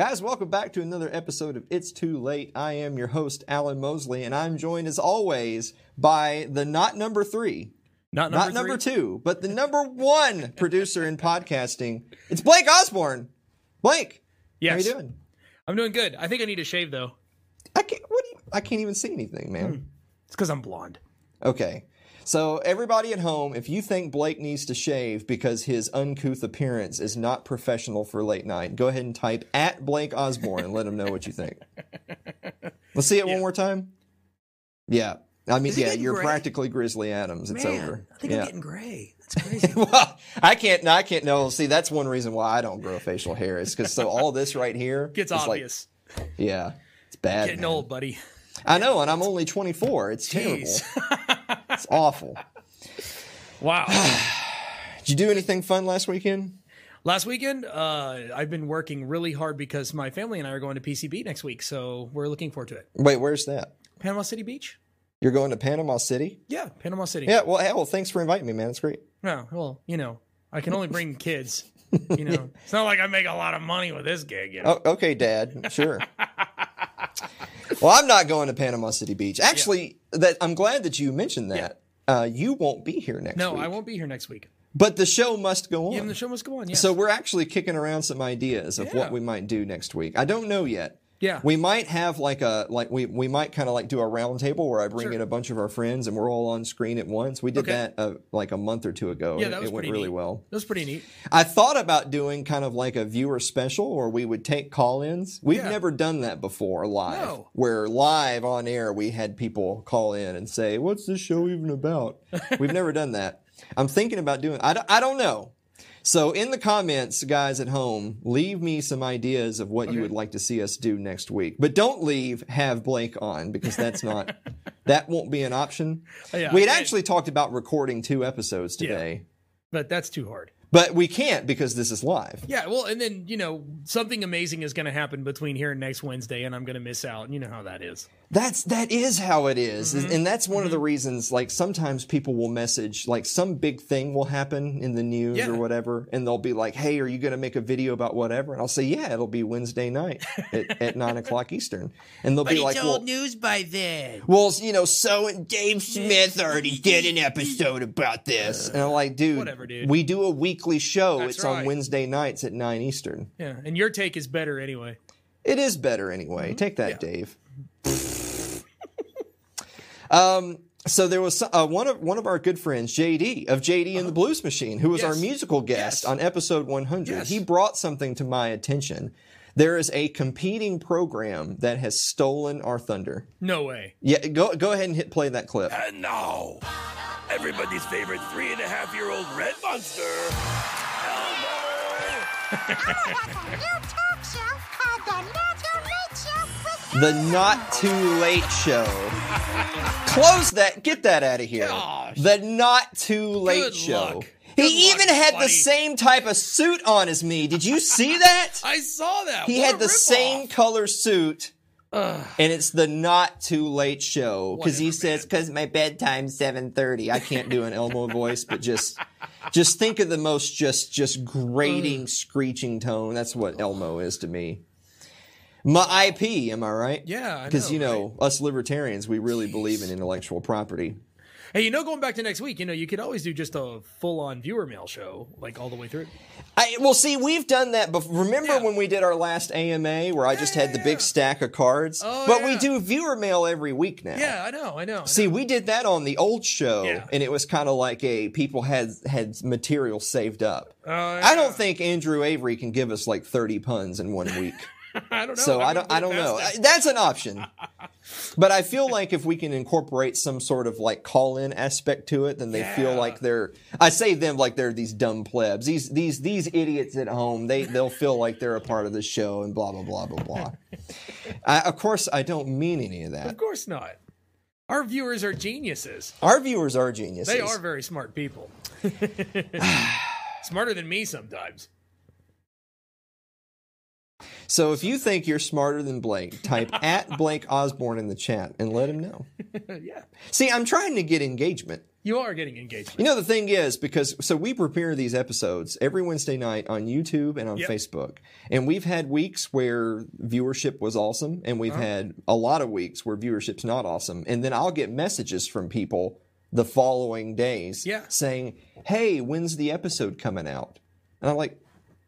Guys, welcome back to another episode of It's Too Late. I am your host, Alan Mosley, and I'm joined as always by the not number three, Not number, not number two, but the number one producer in podcasting. It's Blake Osborne. Blake, Yes. how you doing? I'm doing good. I think I need a shave though. I can't. What? Do you, I can't even see anything, man. Hmm. It's because I'm blonde. Okay. So everybody at home, if you think Blake needs to shave because his uncouth appearance is not professional for late night, go ahead and type at Blake Osborne and let him know what you think. Let's see it one more time. Yeah. I mean, yeah, you're gray? practically Grizzly Adams. It's Man, over. I think yeah. I'm getting gray. That's crazy. well, I can't. I can't. No, see, that's one reason why I don't grow facial hair. Is because so all this right here Gets is like- obvious. yeah, it's bad. Getting man. old, buddy. I know, and I'm only 24. It's terrible. It's awful. Wow. Did you do anything fun last weekend? Last weekend, uh, I've been working really hard because my family and I are going to PCB next week, so we're looking forward to it. Wait, where's that? Panama City Beach? You're going to Panama City? Yeah, Panama City. Yeah. Well, hey, well, thanks for inviting me, man. It's great. No, well, you know, I can only bring kids. You know, it's not like I make a lot of money with this gig. You know? Oh, okay, Dad. Sure. well, I'm not going to Panama City Beach. Actually, that I'm glad that you mentioned that. Uh, you won't be here next no, week. I won't be here next week. But the show must go on. Yeah, the show must go on. Yes. So we're actually kicking around some ideas of Yeah. what we might do next week. I don't know yet. Yeah. We might have like a like we we might kind of like do a round table where I bring Sure. in a bunch of our friends and we're all on screen at once. We did Okay. that uh, like a month or two ago. yeah, that was it went really neat. well. That was pretty neat. I thought about doing kind of like a viewer special where we would take call-ins. We've Yeah. never done that before live. No. Where live on air we had people call in and say, "What's this show even about?" We've never done that. I'm thinking about doing. I don't, I don't know. So in the comments, guys at home, leave me some ideas of what you would like to see us do next week. But don't leave have Blake on because that's not that won't be an option. Yeah, we had I- actually talked about recording two episodes Yeah. today. But that's too hard. But we can't because this is live. Yeah, well, and then you know something amazing is going to happen between here and next Wednesday, and I'm going to miss out. And you know how that is. That's that is how it is. Mm-hmm. and that's one of the reasons. Like sometimes people will message, like some big thing will happen in the news Yeah. or whatever, and they'll be like, "Hey, are you going to make a video about whatever?" And I'll say, "Yeah, it'll be Wednesday night at, at nine o'clock Eastern." And they'll but be like, old "Well, news by then. well, you know, so and Dave Smith already did an episode about this," and I'm like, "Dude, Whatever, dude. we do a weekly show. That's it's on. Wednesday nights at nine Eastern. Yeah, and your take is better anyway. It is better anyway. Take that, Mm-hmm. Yeah. Dave." Um. So there was uh, one of one of our good friends, JD of JD and the Blues Machine, who was our Uh-huh. Musical guest Yes. on episode 100. Yes. He brought something to my attention. There is a competing program that has stolen our thunder. No way. Yeah, go go ahead and hit play that clip. And now, everybody's favorite three and a half year old red monster, Elmo. new talk show called The The Not Too Late Show. Close that. Get that out of here. Gosh. The Not Too Late Good Show. luck. He Good luck, even had the same type of suit on as me. Did you see that? I saw that. He What had the same color suit. And it's the not too late show because he says because my bedtime's seven thirty. I can't do an Elmo voice, but just just think of the most just just grating, screeching tone. That's what Elmo is to me. My IP, am I right? Yeah, because you know us libertarians, we really believe in intellectual property. Hey, you know, going back to next week, you know, you could always do just a full-on viewer mail show, like all the way through. I, well, see, we've done that before. Remember Yeah. when we did our last AMA where I just had the yeah, big stack of cards? Oh, but we do viewer mail every week now. Yeah, I know, I know. I See, know. we did that on the old show, Yeah. and it was kind of like a people had had material saved up. Oh, I don't think Andrew Avery can give us like thirty puns in one week. I don't know. so I wouldn't don't I don't know. him. That's an option. But I feel like if we can incorporate some sort of like call in aspect to it, then they feel like they're I say them like they're these dumb plebs. These these these idiots at home, they they'll feel like they're a part of the show and blah blah blah blah blah. I, of course I don't mean any of that. Of course not. Our viewers are geniuses. Our viewers are geniuses. They are very smart people. Smarter than me sometimes. So if you think you're smarter than Blake, type at Blake Osborne in the chat and let him know. yeah. See, I'm trying to get engagement. You are getting engagement. You know, the thing is, because so we prepare these episodes every Wednesday night on YouTube and on Yep. Facebook. And we've had weeks where viewership was awesome, and Uh-huh. we've had a lot of weeks where viewership's not awesome. And then I'll get messages from people the following days Yeah. saying, Hey, when's the episode coming out? And I'm like,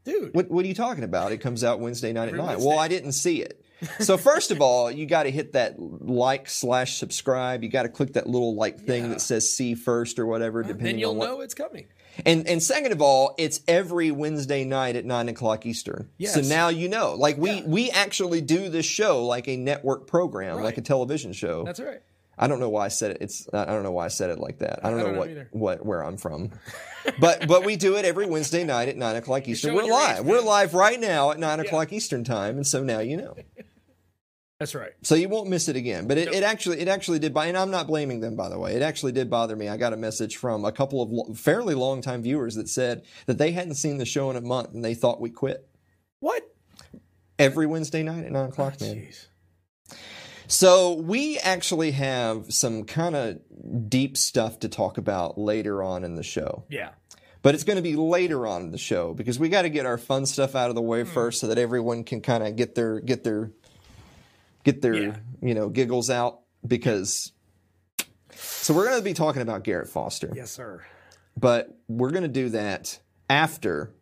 Dude. What, what are you talking about? It comes out Wednesday night Every at night. Wednesday. Well, I didn't see it. So first of all, you got to hit that like slash subscribe. You got to click that little like thing Yeah. that says see first or whatever, depending Then you'll on what. know it's coming. And and second of all, it's every Wednesday night at nine o'clock Eastern. Yes. So now you know. Like we Yeah. we actually do this show like a network program, like a television show. That's right. I don't know why I said it. It's I don't know why I said it like that. I don't I know don't know what what where I'm from. but but we do it every Wednesday night at nine o'clock Eastern. We're live. age, We're live right now at nine o'clock Eastern time, and so now you know. That's right. So you won't miss it again. But it, it actually it actually did. bo- And I'm not blaming them by the way. It actually did bother me. I got a message from a couple of lo- fairly long time viewers that said that they hadn't seen the show in a month and they thought we quit What? every Wednesday night at nine o'clock. Ah, man. Jeez. So we actually have some kind of deep stuff to talk about later on in the show. Yeah. But it's going to be later on in the show because we got to get our fun stuff out of the way hmm. first so that everyone can kind of get their get their get their Yeah. you know giggles out because so we're going to be talking about Garrett Foster. Yes, sir. But we're going to do that after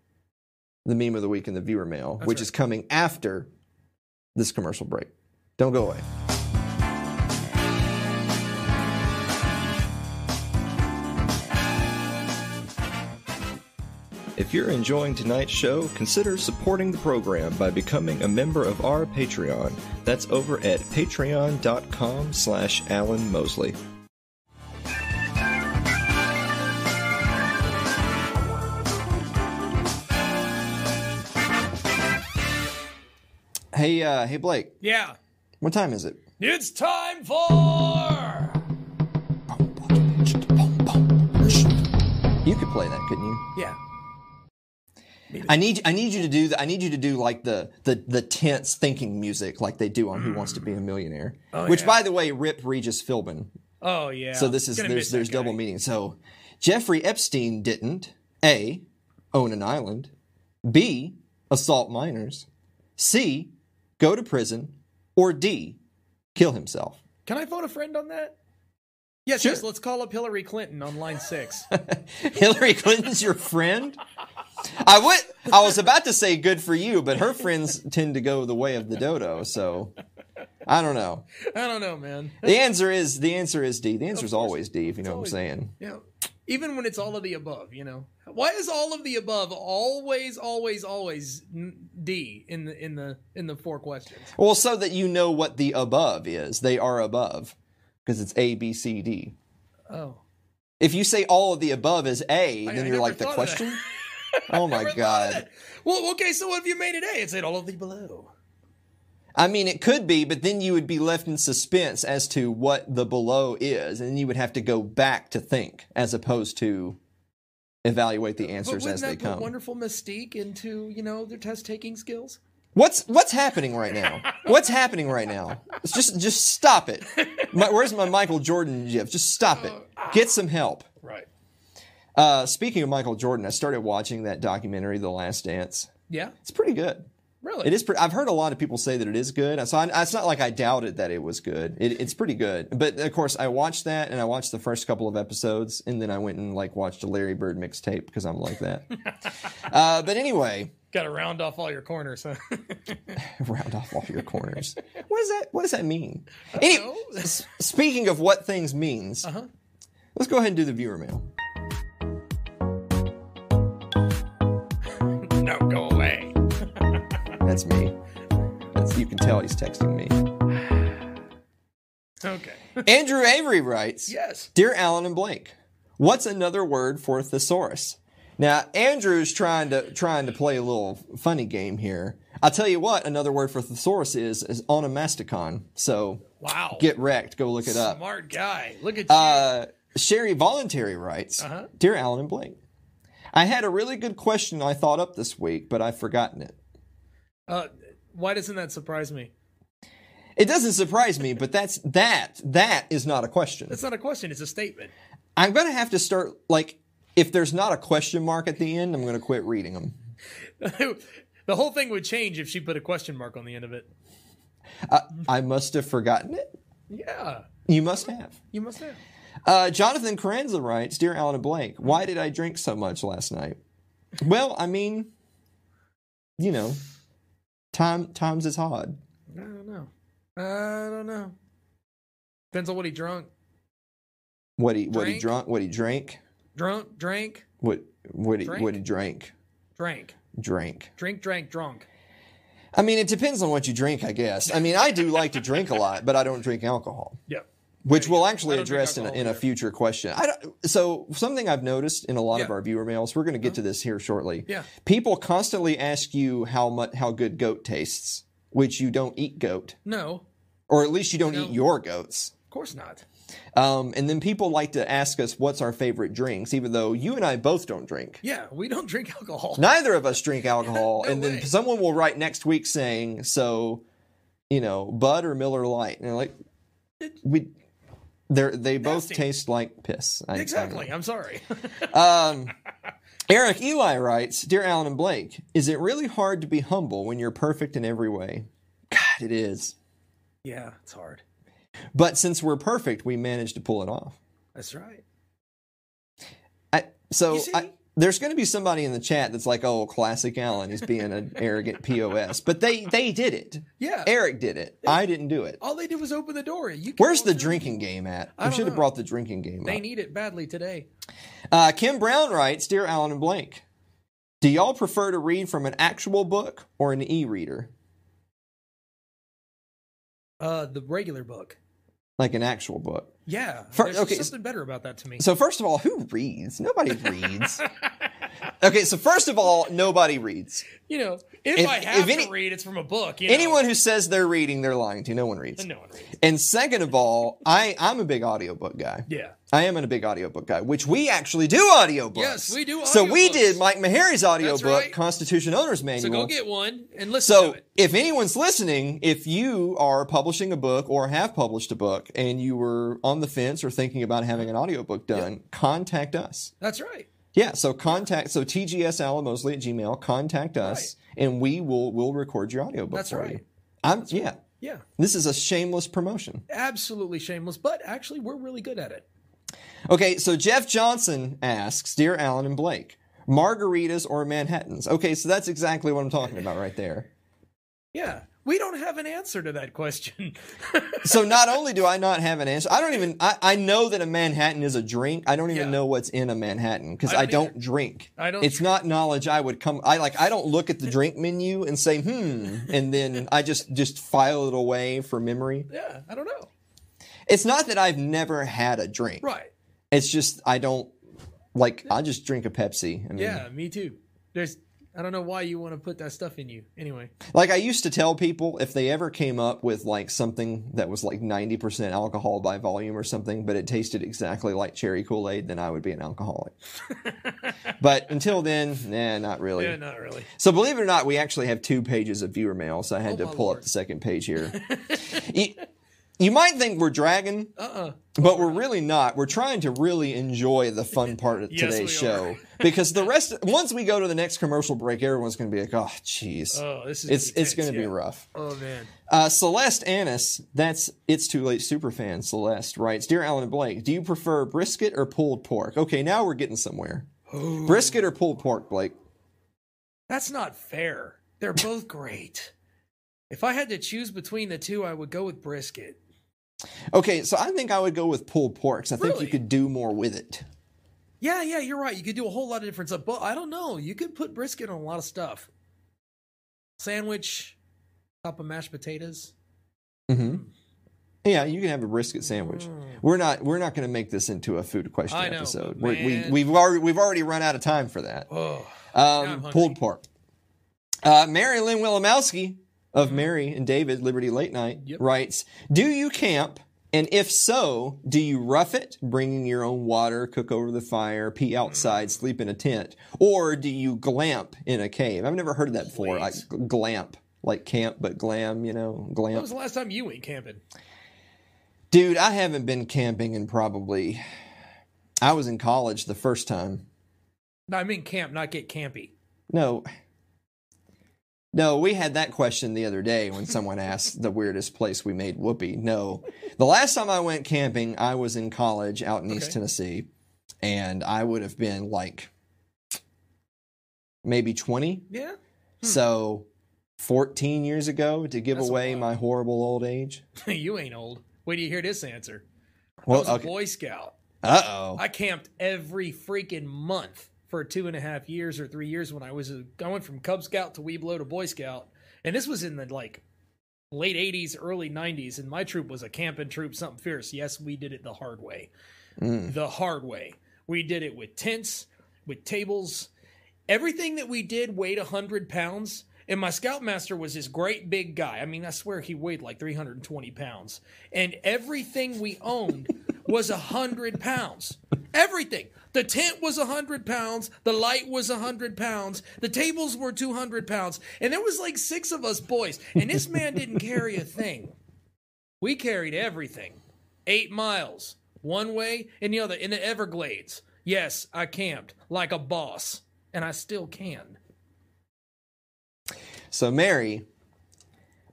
the meme of the week and the viewer mail, which right. is coming after this commercial break. Don't go away. If you're enjoying tonight's show, consider supporting the program by becoming a member of our Patreon. That's over at patreon.com slash Alan Mosley. Hey, uh, hey Blake, Yeah. what time is it? It's time for. You could play that, couldn't you? Yeah. I need I need you to do the, I need you to do like the the the tense thinking music like they do on Who Wants to Be a mm. Millionaire. Oh, which yeah. by the way, rip Regis Philbin. Oh yeah. So this is there's there's double meaning. So Jeffrey Epstein didn't A own an island, B assault minors, C go to prison, or D kill himself. Can I phone a friend on that? Yes, Sure. yes. Let's call up Hillary Clinton on line six. Hillary Clinton's your friend? I would I was about to say good for you, but her friends tend to go the way of the dodo, so I don't know. I don't know, man. The answer is the answer is D. The answer is always D if you know what I'm saying. Yeah. Even when it's all of the above, you know. Why is all of the above always, always, always D in the in the in the four questions? Well, so that you know what the above is. They are above because it's A B C D. Oh. If you say all of the above is A, I then you're never like the thought of that. question. Oh my god. Well, okay. So what if you made it A? It said all of the below. I mean, it could be, but then you would be left in suspense as to what the below is, and you would have to go back to think as opposed to evaluate the answers as they come. wonderful mystique into you know their test taking skills? What's what's happening right now? What's happening right now? It's just just stop it. My, where's my Michael Jordan gif? Just stop it. Oh, ah. Get some help. Right. Uh, speaking of Michael Jordan, I started watching that documentary, The Last Dance. Yeah. It's pretty good. Really. It is. Pre- I've heard a lot of people say that it is good. So I, it's not like I doubted that it was good. It, it's pretty good. But of course, I watched that and I watched the first couple of episodes, and then I went and like watched a Larry Bird mixtape because I'm like that. uh, but anyway, Got to round off all your corners, huh? round off all your corners. What does that? What does that mean? Any, speaking of what things means, Uh-huh. let's go ahead and do the viewer mail. That's me. That's, you can tell he's texting me. Okay. Andrew Avery writes, yes. Dear Alan and Blake, what's another word for thesaurus? Now, Andrew's trying to trying to play a little funny game here. I'll tell you what, another word for thesaurus is is onomasticon. So Wow. get wrecked. Go look it up. Smart guy. Look at you. Uh, Sherry Voluntary writes, Uh-huh. Dear Alan and Blake, I had a really good question I thought up this week, but I've forgotten it. Uh, why doesn't that surprise me? It doesn't surprise me, but that's that that is not a question. That's not a question. It's a statement. I'm gonna have to start like if there's not a question mark at the end, I'm gonna quit reading them. the whole thing would change if she put a question mark on the end of it. I, I must have forgotten it. Yeah, You must have. you must have. Uh, Jonathan Carranza writes, "Dear Alan and Blake, why did I drink so much last night?" Well, I mean, you know, time times is hard. I don't know. I don't know. Depends on what he drunk. What he what he drunk, what he drank, Drunk, drank, what what he Drank? what he drank, drank. drank. Drink, drank, drunk. I mean, it depends on what you drink, I guess. I mean, I do like to drink a lot, but I don't drink alcohol. Yep. Which we'll actually I don't drink address in a, in a future question. So something I've noticed in a lot of our viewer mails, we're going to get to this here shortly. Yeah. People constantly ask you how much how good goat tastes, which you don't eat goat, No, or at least you don't No. eat your goats. of course not. Um, and then people like to ask us what's our favorite drinks, even though you and I both don't drink. Yeah, we don't drink alcohol. Neither of us drink alcohol, No and then way. someone will write next week saying, "So, you know, Bud or Miller Lite. And they're like, "We." They're, they both Nasty. taste like piss. I- I exactly. know. I'm sorry. Um, Eric Eli writes, "Dear Alan and Blake, is it really hard to be humble when you're perfect in every way? God, it is. yeah, it's hard. But since we're perfect, we managed to pull it off. That's right. I, so? I, there's going to be somebody in the chat that's like, "Oh, classic Alan, he's being an arrogant pos." But they they did it. Yeah. Eric did it. I didn't do it. All they did was open the door. You Where's the drinking game at? I should have brought the drinking game They up. need it badly today. Uh, Kim Brown writes, "Dear Alan and Blake, do y'all prefer to read from an actual book or an e-reader, Uh, the regular book. Like an actual book?" Yeah. For- there's okay, something better about that to me. So first of all, who reads? Nobody reads. okay, so first of all, nobody reads. you know, if, If- I have if any- to read, it's from a book. You know? Anyone who says they're reading, they're lying to. you. No one reads. No one reads. And second of all, I I'm a big audiobook guy. Yeah. I am a big audiobook guy, which we actually do audiobooks. Yes, we do So we audiobooks. did Mike Maharrey's audiobook, right. Constitution Owner's Manual. So go get one and listen So to it. if anyone's listening, if you are publishing a book or have published a book and you were on the fence or thinking about having an audiobook done, contact us. That's right. Yeah, so contact so TGS Alan Mosley at Gmail, contact us and we will will record your audiobook That's for right. you. I'm yeah. Yeah. This is a shameless promotion. Absolutely shameless, but actually, we're really good at it. Okay, so Jeff Johnson asks, Dear Alan and Blake, margaritas or Manhattans? Okay, so that's exactly what I'm talking about right there. Yeah. We don't have an answer to that question. So not only do I not have an answer, I don't even I, I know that a Manhattan is a drink. I don't even Yeah. know what's in a Manhattan because I I don't don't, drink. I don't It's drink. not knowledge I would come. I like I don't look at the drink menu and say hmm, and then I just just file it away for memory. yeah. I don't know. It's not that I've never had a drink. Right. It's just I don't like. I just drink a Pepsi. I mean, Yeah. Me too. There's. I don't know why you want to put that stuff in you. Anyway. Like I used to tell people if they ever came up with like something that was like 90% alcohol by volume or something, but it tasted exactly like cherry Kool Aid, then I would be an alcoholic. but until then, nah, not really. Yeah. Not really. So believe it or not, we actually have two pages of viewer mail, so I had Oh, to pull Lord. up the second page here. you, might think we're dragging, Uh. uh but we're really not. We're trying to really enjoy the fun part of Yes, today's show because the rest. Once we go to the next commercial break, everyone's going to be like, "Oh, jeez." Oh, this is. it's gonna be it's going to tense, be rough. Oh man. Uh, Celeste Annis, that's It's Too Late superfan Celeste, writes Dear Alan and Blake, do you prefer brisket or pulled pork? Okay, now we're getting somewhere. Brisket or pulled pork, Blake? That's not fair. They're both great. If I had to choose between the two, I would go with brisket. Okay, so I think I would go with pulled pork I think you could do more with it. Yeah, yeah, you're right. You could do a whole lot of different stuff, but I don't know. You could put brisket on a lot of stuff. Sandwich, top of mashed potatoes. Mm-hmm. Yeah, you can have a brisket sandwich. We're not we're not going to make this into a food question Mm. Know, episode. we man. we've already we've already run out of time for that. Oh, Um, pulled pork. Uh, Mary Lynn Wilimowski of Mary and David Liberty Late Night Mm-hmm. Yep. writes, "Do you camp? And if so, do you rough it, bringing your own water, cook over the fire, pee outside, Mm. sleep in a tent, or do you glamp in a cave? I've never heard of that before. Like glamp, like camp, but glam. You know, when glamp. was the last time you went camping? Dude, I haven't been camping in probably. I was in college the first time. No, I mean camp, not get campy. No. No, we had that question the other day when someone asked the weirdest place we made whoopee. No. The last time I went camping, I was in college out in East Tennessee, and I would have been like maybe 20. Yeah. So 14 years ago to give That's away my horrible old age. you ain't old. Wait till you hear this answer. I Well, was a. Boy Scout. Uh oh. I camped every freaking month for two and a half years or three years when I was uh, going from Cub Scout to Weeblo to Boy Scout, and this was in the like late '80s, early '90s, and my troop was a camping troop, something fierce. Yes, we did it the hard way, mm. the hard way. We did it with tents, with tables, everything that we did weighed hundred pounds. And my scoutmaster was this great big guy. I mean, I swear he weighed like 320 pounds. And everything we owned was 100 pounds. Everything. The tent was 100 pounds. The light was 100 pounds. The tables were 200 pounds. And there was like six of us boys. And this man didn't carry a thing. We carried everything. Eight miles, one way and the other, in the Everglades. Yes, I camped like a boss. And I still can. So, Mary,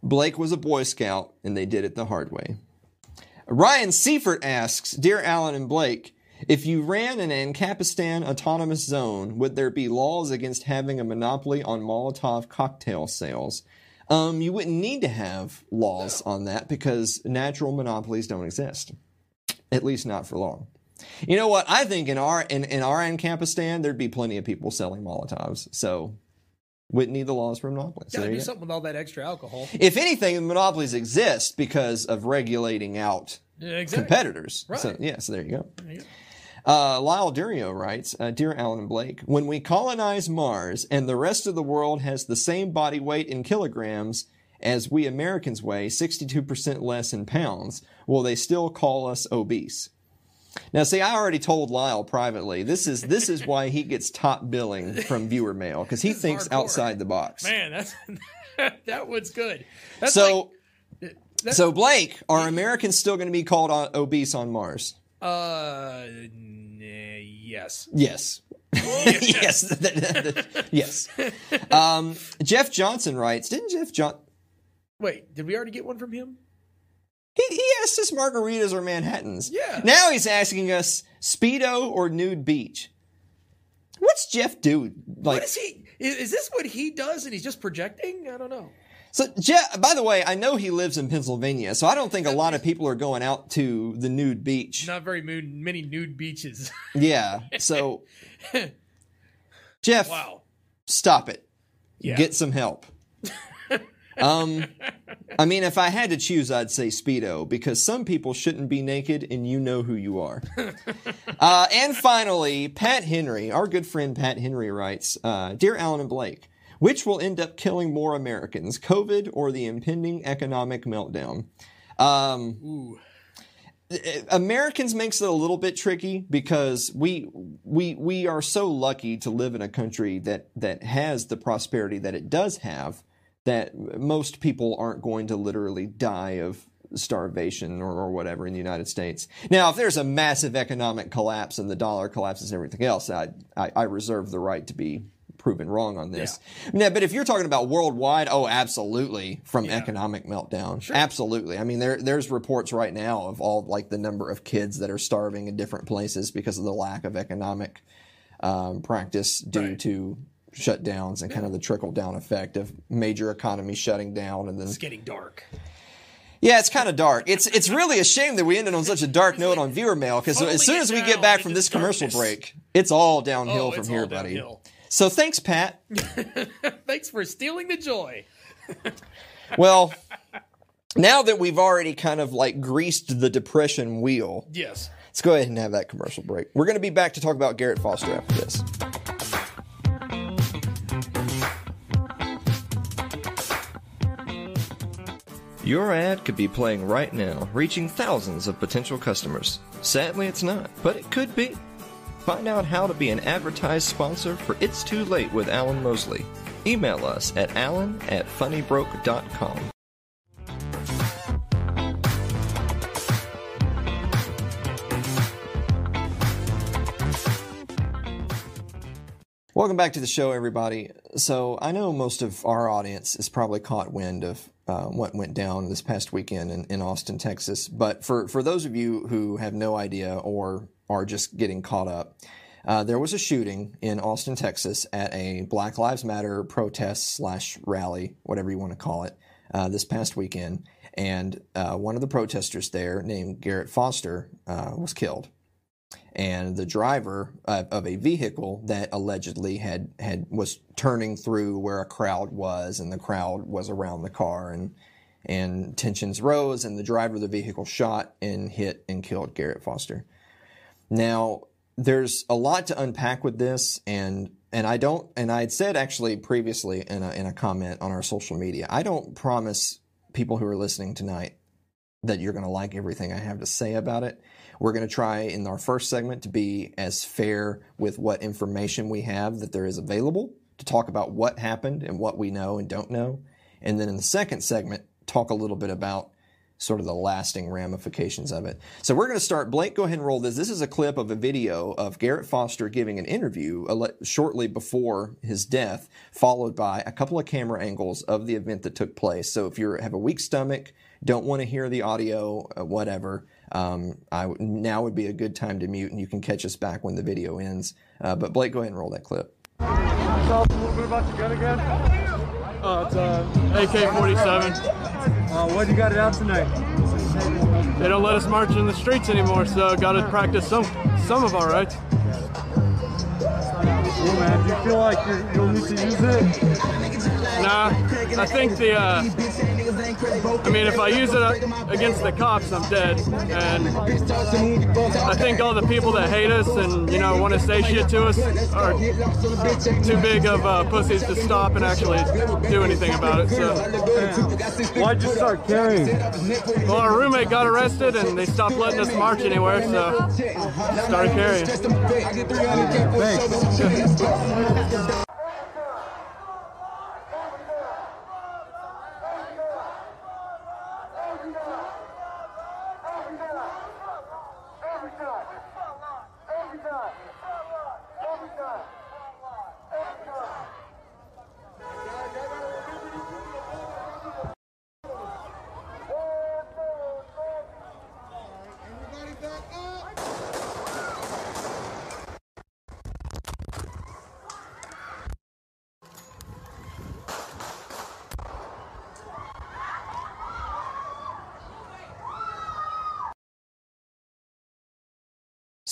Blake was a Boy Scout, and they did it the hard way. Ryan Seifert asks Dear Alan and Blake, if you ran an Ancapistan autonomous zone, would there be laws against having a monopoly on Molotov cocktail sales? Um, you wouldn't need to have laws on that because natural monopolies don't exist. At least not for long. You know what? I think in our in, in our Ancapistan, there'd be plenty of people selling Molotovs. So wouldn't need the laws for monopolies. So Gotta there do something with all that extra alcohol. If anything, monopolies exist because of regulating out Yeah, exactly. competitors. Right. So yeah, so there you go. There you go. Uh, Lyle Durio writes, uh, Dear Alan and Blake, when we colonize Mars and the rest of the world has the same body weight in kilograms as we Americans weigh, 62% less in pounds, will they still call us obese? Now, see, I already told Lyle privately. This is this is why he gets top billing from viewer mail because he thinks hardcore. outside the box. Man, that's that one's good. That's so, like, so Blake, are Americans still going to be called uh, obese on Mars? uh, yes. Yes. yes. yes. Um, Jeff Johnson writes, didn't Jeff John Wait, did we already get one from him? he, he asked us margaritas or Manhattans. Yeah. Now he's asking us Speedo or nude beach. What's Jeff do? Like what is he? Is, is this what he does and he's just projecting? I don't know. So Jeff by the way, I know he lives in Pennsylvania, so I don't think a lot of people are going out to the nude beach. Not very many nude beaches. Yeah. So Jeff, wow. stop it. Yeah. Get some help. um, I mean, if I had to choose, I'd say Speedo because some people shouldn't be naked and you know who you are. uh, and finally, Pat Henry, our good friend Pat Henry writes uh, Dear Alan and Blake, which will end up killing more Americans, COVID or the impending economic meltdown? Um, Ooh. Americans makes it a little bit tricky because we we we are so lucky to live in a country that that has the prosperity that it does have that most people aren't going to literally die of starvation or, or whatever in the United States. Now, if there's a massive economic collapse and the dollar collapses and everything else, I I, I reserve the right to be proven wrong on this. Yeah, but if you're talking about worldwide, oh, absolutely, from economic meltdown, absolutely. I mean, there there's reports right now of all like the number of kids that are starving in different places because of the lack of economic um, practice due Right. to shutdowns and kind of the trickle down effect of major economies shutting down and then It's getting dark. yeah, it's kind of dark. It's it's really a shame that we ended on such a dark note on viewer mail because as soon as we get back from this commercial break, it's all downhill Oh, from it's here, all buddy. downhill. So thanks, Pat. Thanks for stealing the joy. Well, now that we've already kind of like greased the depression wheel, Yes. let's go ahead and have that commercial break. We're going to be back to talk about Garrett Foster after this. Your ad could be playing right now, reaching thousands of potential customers. Sadly, it's not, but it could be. Find out how to be an advertised sponsor for It's Too Late with Alan Mosley. Email us at alan at funnybroke.com. Welcome back to the show, everybody. So I know most of our audience has probably caught wind of uh, what went down this past weekend in, in Austin, Texas. But for, for those of you who have no idea or are just getting caught up, uh, there was a shooting in Austin, Texas at a Black Lives Matter protest slash rally, whatever you want to call it, uh, this past weekend. And uh, one of the protesters there, named Garrett Foster, uh, was killed and the driver uh, of a vehicle that allegedly had had was turning through where a crowd was, and the crowd was around the car, and and tensions rose, and the driver of the vehicle shot and hit and killed Garrett Foster. Now, there's a lot to unpack with this, and and I don't, and I had said actually previously in a, in a comment on our social media, I don't promise people who are listening tonight that you're going to like everything I have to say about it. We're going to try in our first segment to be as fair with what information we have that there is available to talk about what happened and what we know and don't know. And then in the second segment, talk a little bit about sort of the lasting ramifications of it. So we're going to start. Blake, go ahead and roll this. This is a clip of a video of Garrett Foster giving an interview shortly before his death, followed by a couple of camera angles of the event that took place. So if you have a weak stomach, don't want to hear the audio, uh, whatever, um, I w- now would be a good time to mute, and you can catch us back when the video ends. Uh, but Blake, go ahead and roll that clip. Tell us a little bit about your gun again. Oh, it's a AK-47. Uh, what you got it out tonight? They don't let us march in the streets anymore, so got to practice some some of our rights. Cool, man. Do you feel like you're, you'll need to use it? Nah, I think the. Uh, I mean, if I use it against the cops, I'm dead. And I think all the people that hate us and you know want to say shit to us are too big of uh, pussies to stop and actually do anything about it. So. Why'd you start carrying? Well, our roommate got arrested and they stopped letting us march anywhere, so started carrying. Thanks.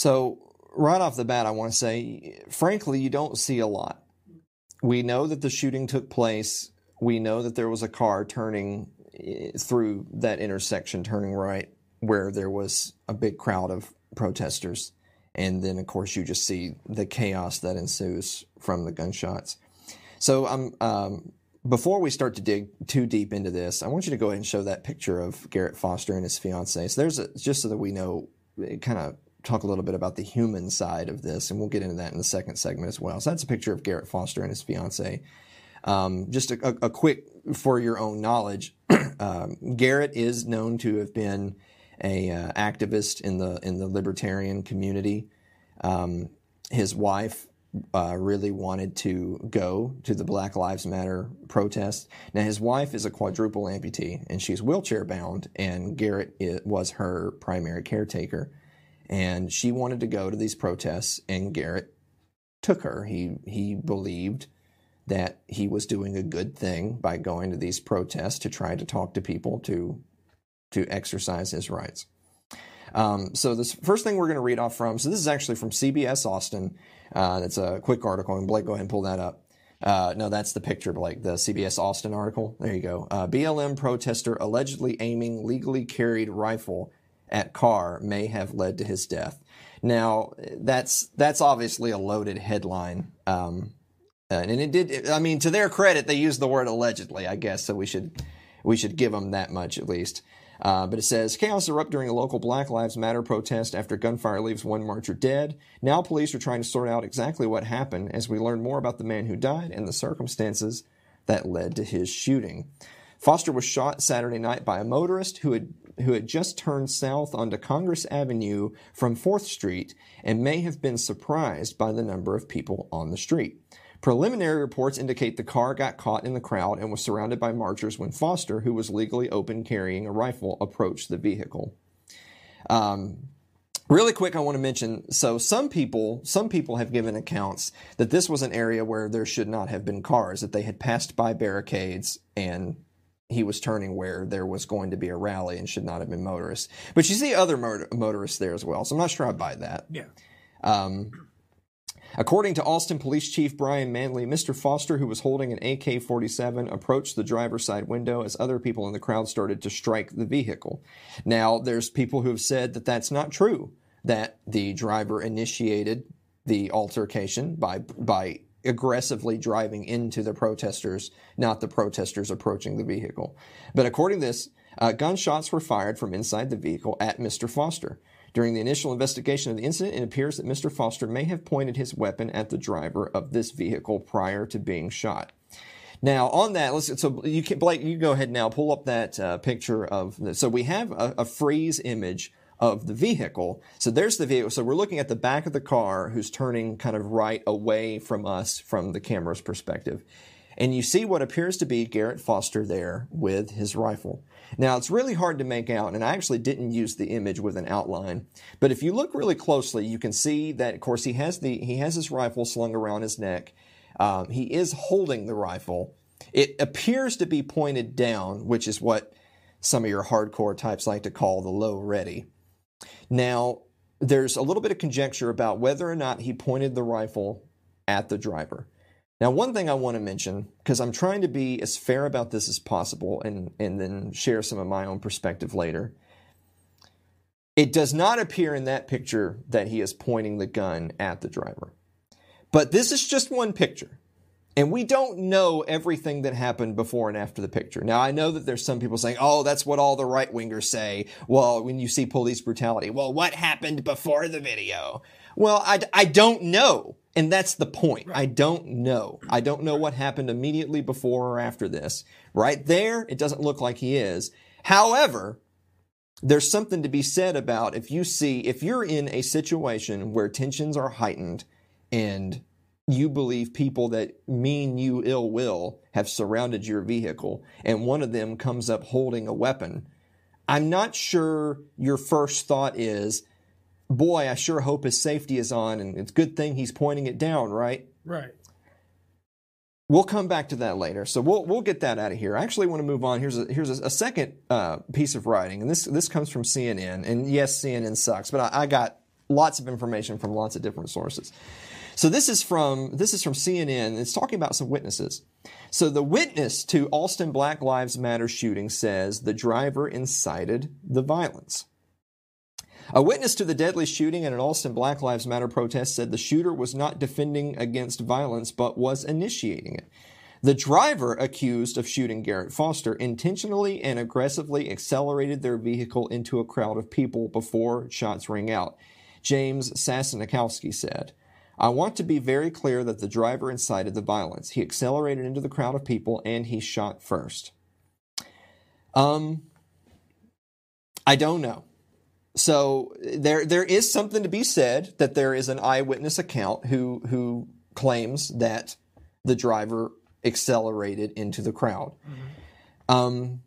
So, right off the bat, I want to say, frankly, you don't see a lot. We know that the shooting took place. We know that there was a car turning eh, through that intersection, turning right, where there was a big crowd of protesters. And then, of course, you just see the chaos that ensues from the gunshots. So, I'm. Um, before we start to dig too deep into this, I want you to go ahead and show that picture of Garrett Foster and his fiancee. So there's a, just so that we know eh, kind of talk a little bit about the human side of this, and we'll get into that in the second segment as well. So that's a picture of Garrett Foster and his fiance. Um, just a, a, a, quick for your own knowledge, um, Garrett is known to have been a uh, activist in the in the libertarian community. Um, his wife uh, really wanted to go to the Black Lives Matter protest. Now, his wife is a quadruple amputee and she's wheelchair bound, and Garrett was her primary caretaker and she wanted to go to these protests and Garrett took her. He he believed that he was doing a good thing by going to these protests to try to talk to people to to exercise his rights. Um, so this first thing we're going to read off from. So this is actually from CBS Austin. Uh, it's a quick article, and Blake, go ahead and pull that up. Uh, no, that's the picture, Blake. The CBS Austin article. There you go. Uh, BLM protester allegedly aiming legally carried rifle at car may have led to his death. Now, that's that's obviously a loaded headline, um, and it did. I mean, to their credit, they used the word allegedly. I guess so. We should we should give them that much at least. Uh, but it says chaos erupted during a local Black Lives Matter protest after gunfire leaves one marcher dead. Now police are trying to sort out exactly what happened as we learn more about the man who died and the circumstances that led to his shooting. Foster was shot Saturday night by a motorist who had who had just turned south onto Congress Avenue from 4th Street and may have been surprised by the number of people on the street. Preliminary reports indicate the car got caught in the crowd and was surrounded by marchers when Foster, who was legally open carrying a rifle, approached the vehicle. Um, Really quick, I want to mention. So some people, some people have given accounts that this was an area where there should not have been cars. That they had passed by barricades and he was turning where there was going to be a rally and should not have been motorists. But you see other motor- motorists there as well. So I'm not sure I buy that. Yeah. Um, according to Austin Police Chief Brian Manley, Mr. Foster, who was holding an AK 47, approached the driver's side window as other people in the crowd started to strike the vehicle. Now, there's people who have said that that's not true, that the driver initiated the altercation by, by aggressively driving into the protesters, not the protesters approaching the vehicle. But according to this, uh, gunshots were fired from inside the vehicle at Mr. Foster. During the initial investigation of the incident, it appears that Mr. Foster may have pointed his weapon at the driver of this vehicle prior to being shot. Now, on that, let's so you can Blake, you go ahead now, pull up that uh, picture of. So we have a, a freeze image of the vehicle. So there's the vehicle. So we're looking at the back of the car, who's turning kind of right away from us from the camera's perspective. And you see what appears to be Garrett Foster there with his rifle. Now, it's really hard to make out, and I actually didn't use the image with an outline. But if you look really closely, you can see that, of course, he has the he has his rifle slung around his neck. Um, he is holding the rifle. It appears to be pointed down, which is what some of your hardcore types like to call the low ready. Now, there's a little bit of conjecture about whether or not he pointed the rifle at the driver. Now, one thing I want to mention, because I'm trying to be as fair about this as possible and, and then share some of my own perspective later. It does not appear in that picture that he is pointing the gun at the driver. But this is just one picture. And we don't know everything that happened before and after the picture. Now, I know that there's some people saying, oh, that's what all the right wingers say. Well, when you see police brutality, well, what happened before the video? Well, I, I don't know. And that's the point. I don't know. I don't know what happened immediately before or after this. Right there, it doesn't look like he is. However, there's something to be said about if you see, if you're in a situation where tensions are heightened and you believe people that mean you ill will have surrounded your vehicle and one of them comes up holding a weapon, I'm not sure your first thought is, boy, I sure hope his safety is on and it's a good thing he's pointing it down, right? Right. We'll come back to that later. So we'll we'll get that out of here. I actually want to move on. Here's a here's a, a second uh, piece of writing, and this this comes from CNN. And yes, CNN sucks, but I, I got lots of information from lots of different sources. So this is from this is from CNN. It's talking about some witnesses. So the witness to Austin Black Lives Matter shooting says the driver incited the violence. A witness to the deadly shooting at an Austin Black Lives Matter protest said the shooter was not defending against violence but was initiating it. The driver accused of shooting Garrett Foster intentionally and aggressively accelerated their vehicle into a crowd of people before shots rang out. James Sassenakowski said. I want to be very clear that the driver incited the violence. He accelerated into the crowd of people and he shot first. Um, I don't know. So there there is something to be said that there is an eyewitness account who who claims that the driver accelerated into the crowd. Um,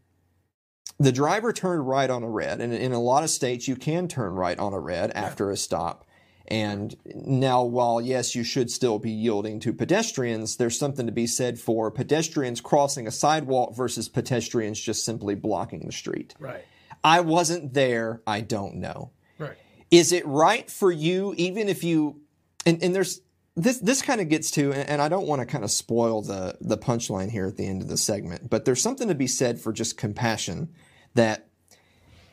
the driver turned right on a red, and in a lot of states you can turn right on a red after a stop. And now, while yes, you should still be yielding to pedestrians, there's something to be said for pedestrians crossing a sidewalk versus pedestrians just simply blocking the street. Right. I wasn't there. I don't know. Right. Is it right for you, even if you, and, and there's, this, this kind of gets to, and, I don't want to kind of spoil the, the punchline here at the end of the segment, but there's something to be said for just compassion that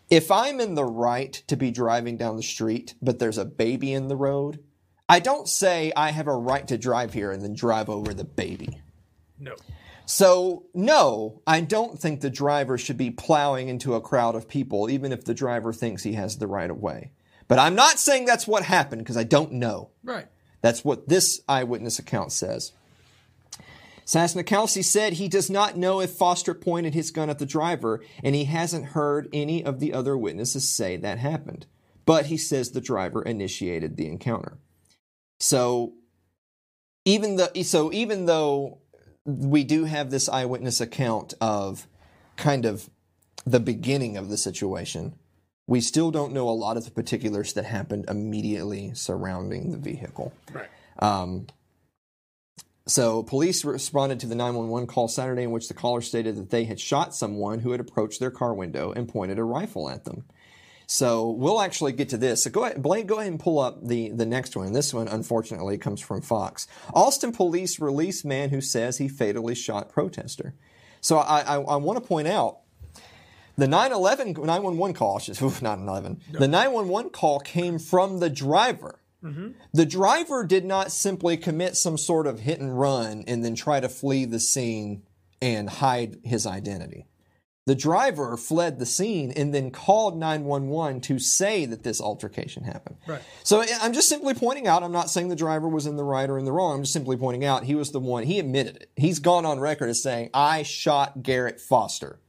if I'm in the right to be driving down the street, but there's a baby in the road, I don't say I have a right to drive here and then drive over the baby. No. So, no, I don't think the driver should be plowing into a crowd of people, even if the driver thinks he has the right of way. But I'm not saying that's what happened because I don't know. Right. That's what this eyewitness account says. Sasnikowski said he does not know if Foster pointed his gun at the driver, and he hasn't heard any of the other witnesses say that happened. But he says the driver initiated the encounter. So even the so even though we do have this eyewitness account of kind of the beginning of the situation, we still don't know a lot of the particulars that happened immediately surrounding the vehicle. Right. Um, so, police responded to the 911 call Saturday in which the caller stated that they had shot someone who had approached their car window and pointed a rifle at them. So, we'll actually get to this. So, go ahead, Blake, go ahead and pull up the, the next one. This one, unfortunately, comes from Fox. Austin police release man who says he fatally shot protester. So, I, I, I want to point out the 911 911 call, oof, not 11. The 911 call came from the driver. Mm-hmm. The driver did not simply commit some sort of hit and run and then try to flee the scene and hide his identity. The driver fled the scene and then called 911 to say that this altercation happened. Right. So I'm just simply pointing out, I'm not saying the driver was in the right or in the wrong. I'm just simply pointing out he was the one, he admitted it. He's gone on record as saying, I shot Garrett Foster.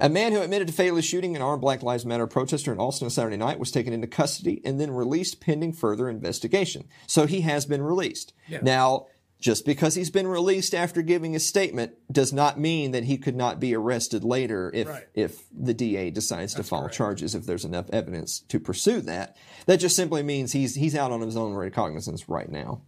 A man who admitted to fatally shooting an armed Black Lives Matter protester in Austin on Saturday night was taken into custody and then released pending further investigation. So he has been released. Yeah. Now, just because he's been released after giving a statement does not mean that he could not be arrested later if Right. if the DA decides to file correct. charges if there's enough evidence to pursue that. That just simply means he's he's out on his own recognizance right now.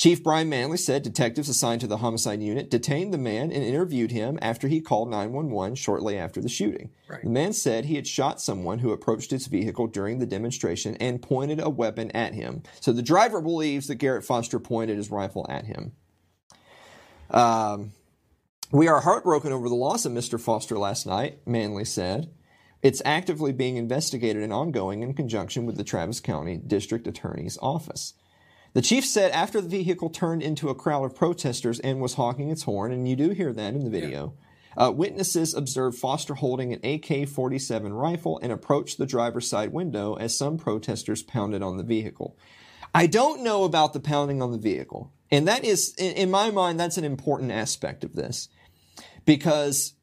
Chief Brian Manley said detectives assigned to the homicide unit detained the man and interviewed him after he called 911 shortly after the shooting. Right. The man said he had shot someone who approached his vehicle during the demonstration and pointed a weapon at him. So the driver believes that Garrett Foster pointed his rifle at him. Um, we are heartbroken over the loss of Mr. Foster last night, Manley said. It's actively being investigated and ongoing in conjunction with the Travis County District Attorney's Office. The chief said after the vehicle turned into a crowd of protesters and was honking its horn, and you do hear that in the video, uh, witnesses observed Foster holding an AK 47 rifle and approached the driver's side window as some protesters pounded on the vehicle. I don't know about the pounding on the vehicle. And that is, in, in my mind, that's an important aspect of this. Because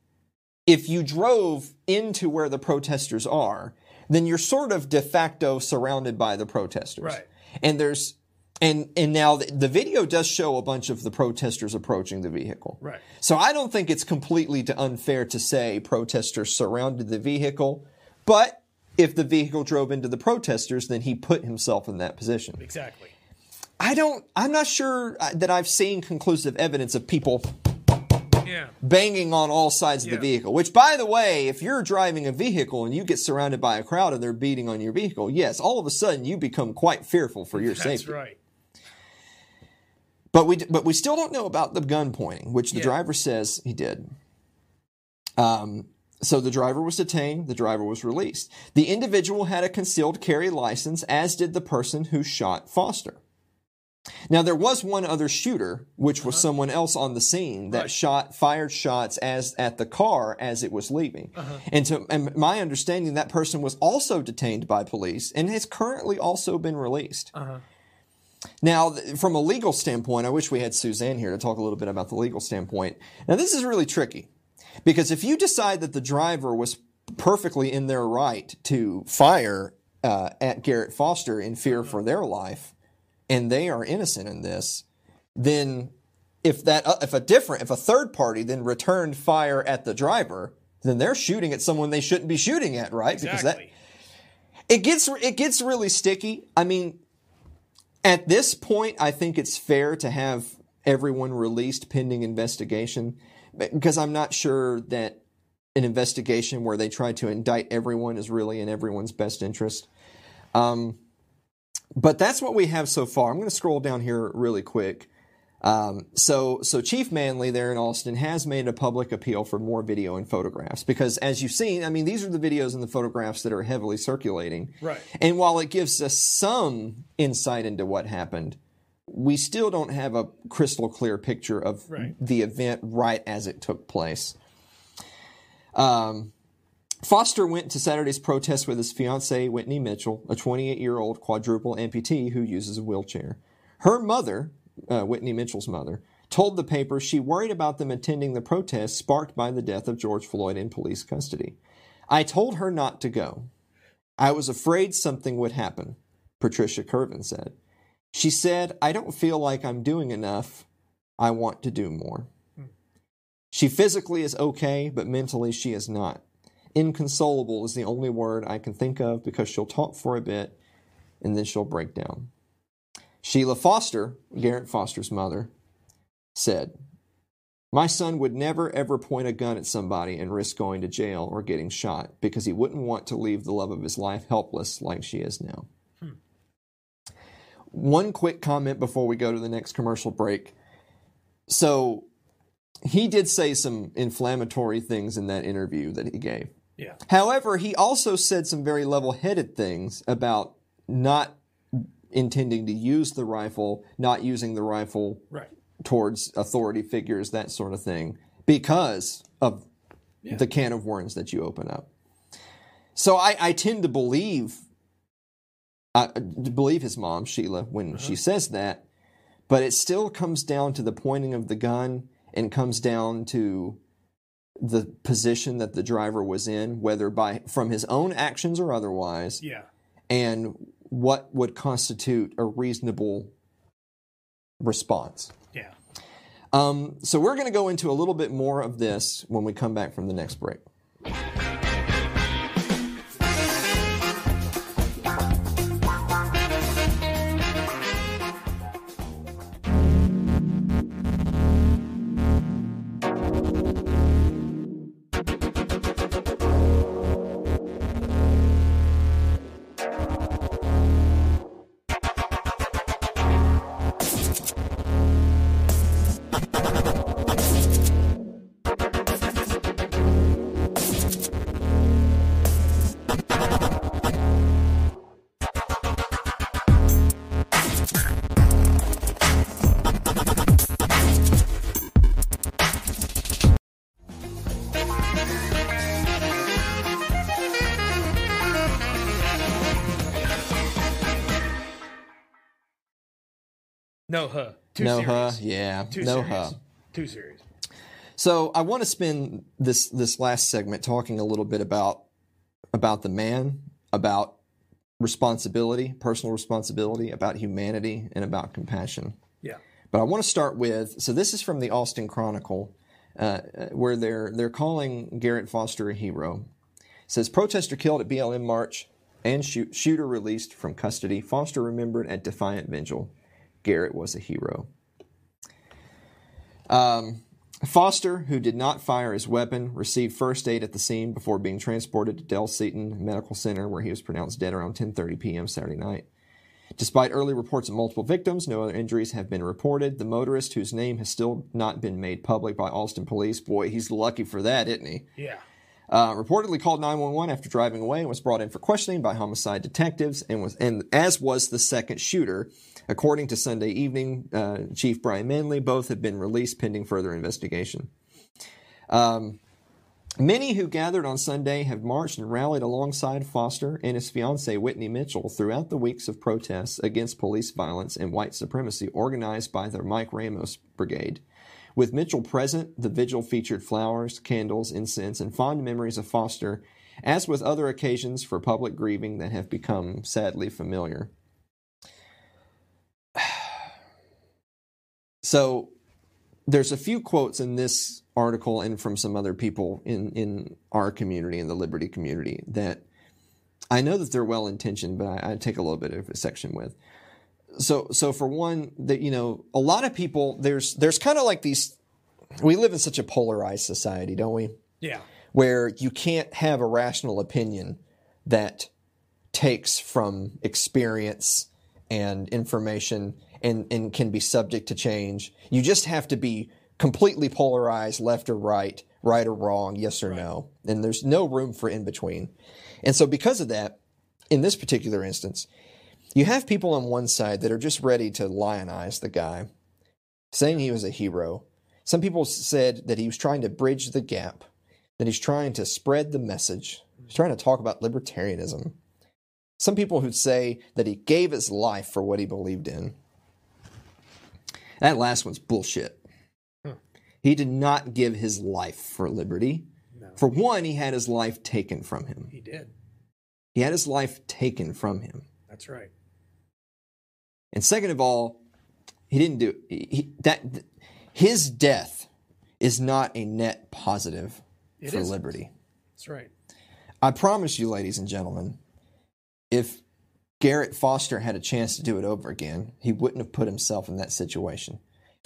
if you drove into where the protesters are, then you're sort of de facto surrounded by the protesters. Right. And there's, and, and now the, the video does show a bunch of the protesters approaching the vehicle. Right. So I don't think it's completely to unfair to say protesters surrounded the vehicle, but if the vehicle drove into the protesters, then he put himself in that position. Exactly. I don't, I'm not sure uh, that I've seen conclusive evidence of people Yeah. banging on all sides of the vehicle. Which, by the way, if you're driving a vehicle and you get surrounded by a crowd and they're beating on your vehicle, yes, all of a sudden you become quite fearful for your That's safety. right. But we but we still don't know about the gun pointing, which the Yeah. driver says he did. Um, so the driver was detained. The driver was released. The individual had a concealed carry license, as did the person who shot Foster. Now there was one other shooter, which was someone else on the scene that Uh-huh. Right. shot fired shots as at the car as it was leaving. Uh-huh. And to and my understanding, that person was also detained by police and has currently also been released. Uh-huh. Now, from a legal standpoint, I wish we had Suzanne here to talk a little bit about the legal standpoint. Now, this is really tricky because if you decide that the driver was perfectly in their right to fire uh, at Garrett Foster in fear for their life, and they are innocent in this, then if that uh, if a different if a third party then returned fire at the driver, then they're shooting at someone they shouldn't be shooting at, right? Because that Exactly. it gets it gets really sticky. I mean, at this point, I think it's fair to have everyone released pending investigation because I'm not sure that an investigation where they try to indict everyone is really in everyone's best interest. Um, but that's what we have so far. I'm going to scroll down here really quick. Um, so, so Chief Manley there in Austin has made a public appeal for more video and photographs because, as you've seen, I mean, these are the videos and the photographs that are heavily circulating. Right. And while it gives us some insight into what happened, we still don't have a crystal clear picture of Right. the event right as it took place. Um, Foster went to Saturday's protest with his fiancee, Whitney Mitchell, a 28 year old quadruple amputee who uses a wheelchair. Her mother, uh, Whitney Mitchell's mother, told the paper she worried about them attending the protest sparked by the death of George Floyd in police custody. I told her not to go. I was afraid something would happen, Patricia Curvin said. She said, I don't feel like I'm doing enough. I want to do more. She physically is okay, but mentally she is not. Inconsolable is the only word I can think of because she'll talk for a bit and then she'll break down. Sheila Foster, Garrett Foster's mother, said, My son would never ever point a gun at somebody and risk going to jail or getting shot because he wouldn't want to leave the love of his life helpless like she is now. Hmm. One quick comment before we go to the next commercial break. So, he did say some inflammatory things in that interview that he gave. Yeah. However, he also said some very level headed things about not intending to use the rifle, not using the rifle Right. towards authority figures, that sort of thing, because of the can of worms that you open up. So I, I tend to believe, uh, believe his mom Sheila when she says that, but it still comes down to the pointing of the gun and comes down to the position that the driver was in, whether by from his own actions or otherwise, Yeah. and what would constitute a reasonable response. Yeah. Um, so we're going to go into a little bit more of this when we come back from the next break. No huh. Too no, serious. huh? Yeah, Too no, serious. huh? Too serious. So I want to spend this this last segment talking a little bit about about the man, about responsibility, personal responsibility, about humanity, and about compassion. Yeah. But I want to start with so this is from the Austin Chronicle, uh, where they're they're calling Garrett Foster a hero. It says protester killed at BLM march and shoot, shooter released from custody. Foster remembered at Defiant Vigil. Garrett was a hero. Um, Foster, who did not fire his weapon, received first aid at the scene before being transported to Dell Seton Medical Center, where he was pronounced dead around 10:30 p.m. Saturday night. Despite early reports of multiple victims, no other injuries have been reported. The motorist, whose name has still not been made public by Austin police, boy, he's lucky for that, isn't he? Yeah. Uh, reportedly called 911 after driving away and was brought in for questioning by homicide detectives and was and as was the second shooter. According to Sunday Evening, uh, Chief Brian Manley, both have been released pending further investigation. Um, many who gathered on Sunday have marched and rallied alongside Foster and his fiancee Whitney Mitchell throughout the weeks of protests against police violence and white supremacy organized by the Mike Ramos Brigade. With Mitchell present, the vigil featured flowers, candles, incense, and fond memories of Foster, as with other occasions for public grieving that have become sadly familiar. So, there's a few quotes in this article and from some other people in, in our community, in the Liberty community, that I know that they're well intentioned, but I, I take a little bit of a section with so so for one that you know a lot of people there's there's kind of like these we live in such a polarized society don't we Yeah. where you can't have a rational opinion that takes from experience and information and, and can be subject to change you just have to be completely polarized left or right right or wrong yes or no and there's no room for in between and so because of that in this particular instance you have people on one side that are just ready to lionize the guy, saying he was a hero. Some people said that he was trying to bridge the gap, that he's trying to spread the message, he's trying to talk about libertarianism. Some people who say that he gave his life for what he believed in. That last one's bullshit. Hmm. He did not give his life for liberty. For one, he had his life taken from him. He did. He had his life taken from him. That's right. And second of all, he didn't do he, that. His death is not a net positive It for isn't. liberty. That's right. I promise you, ladies and gentlemen, if Garrett Foster had a chance to do it over again, he wouldn't have put himself in that situation.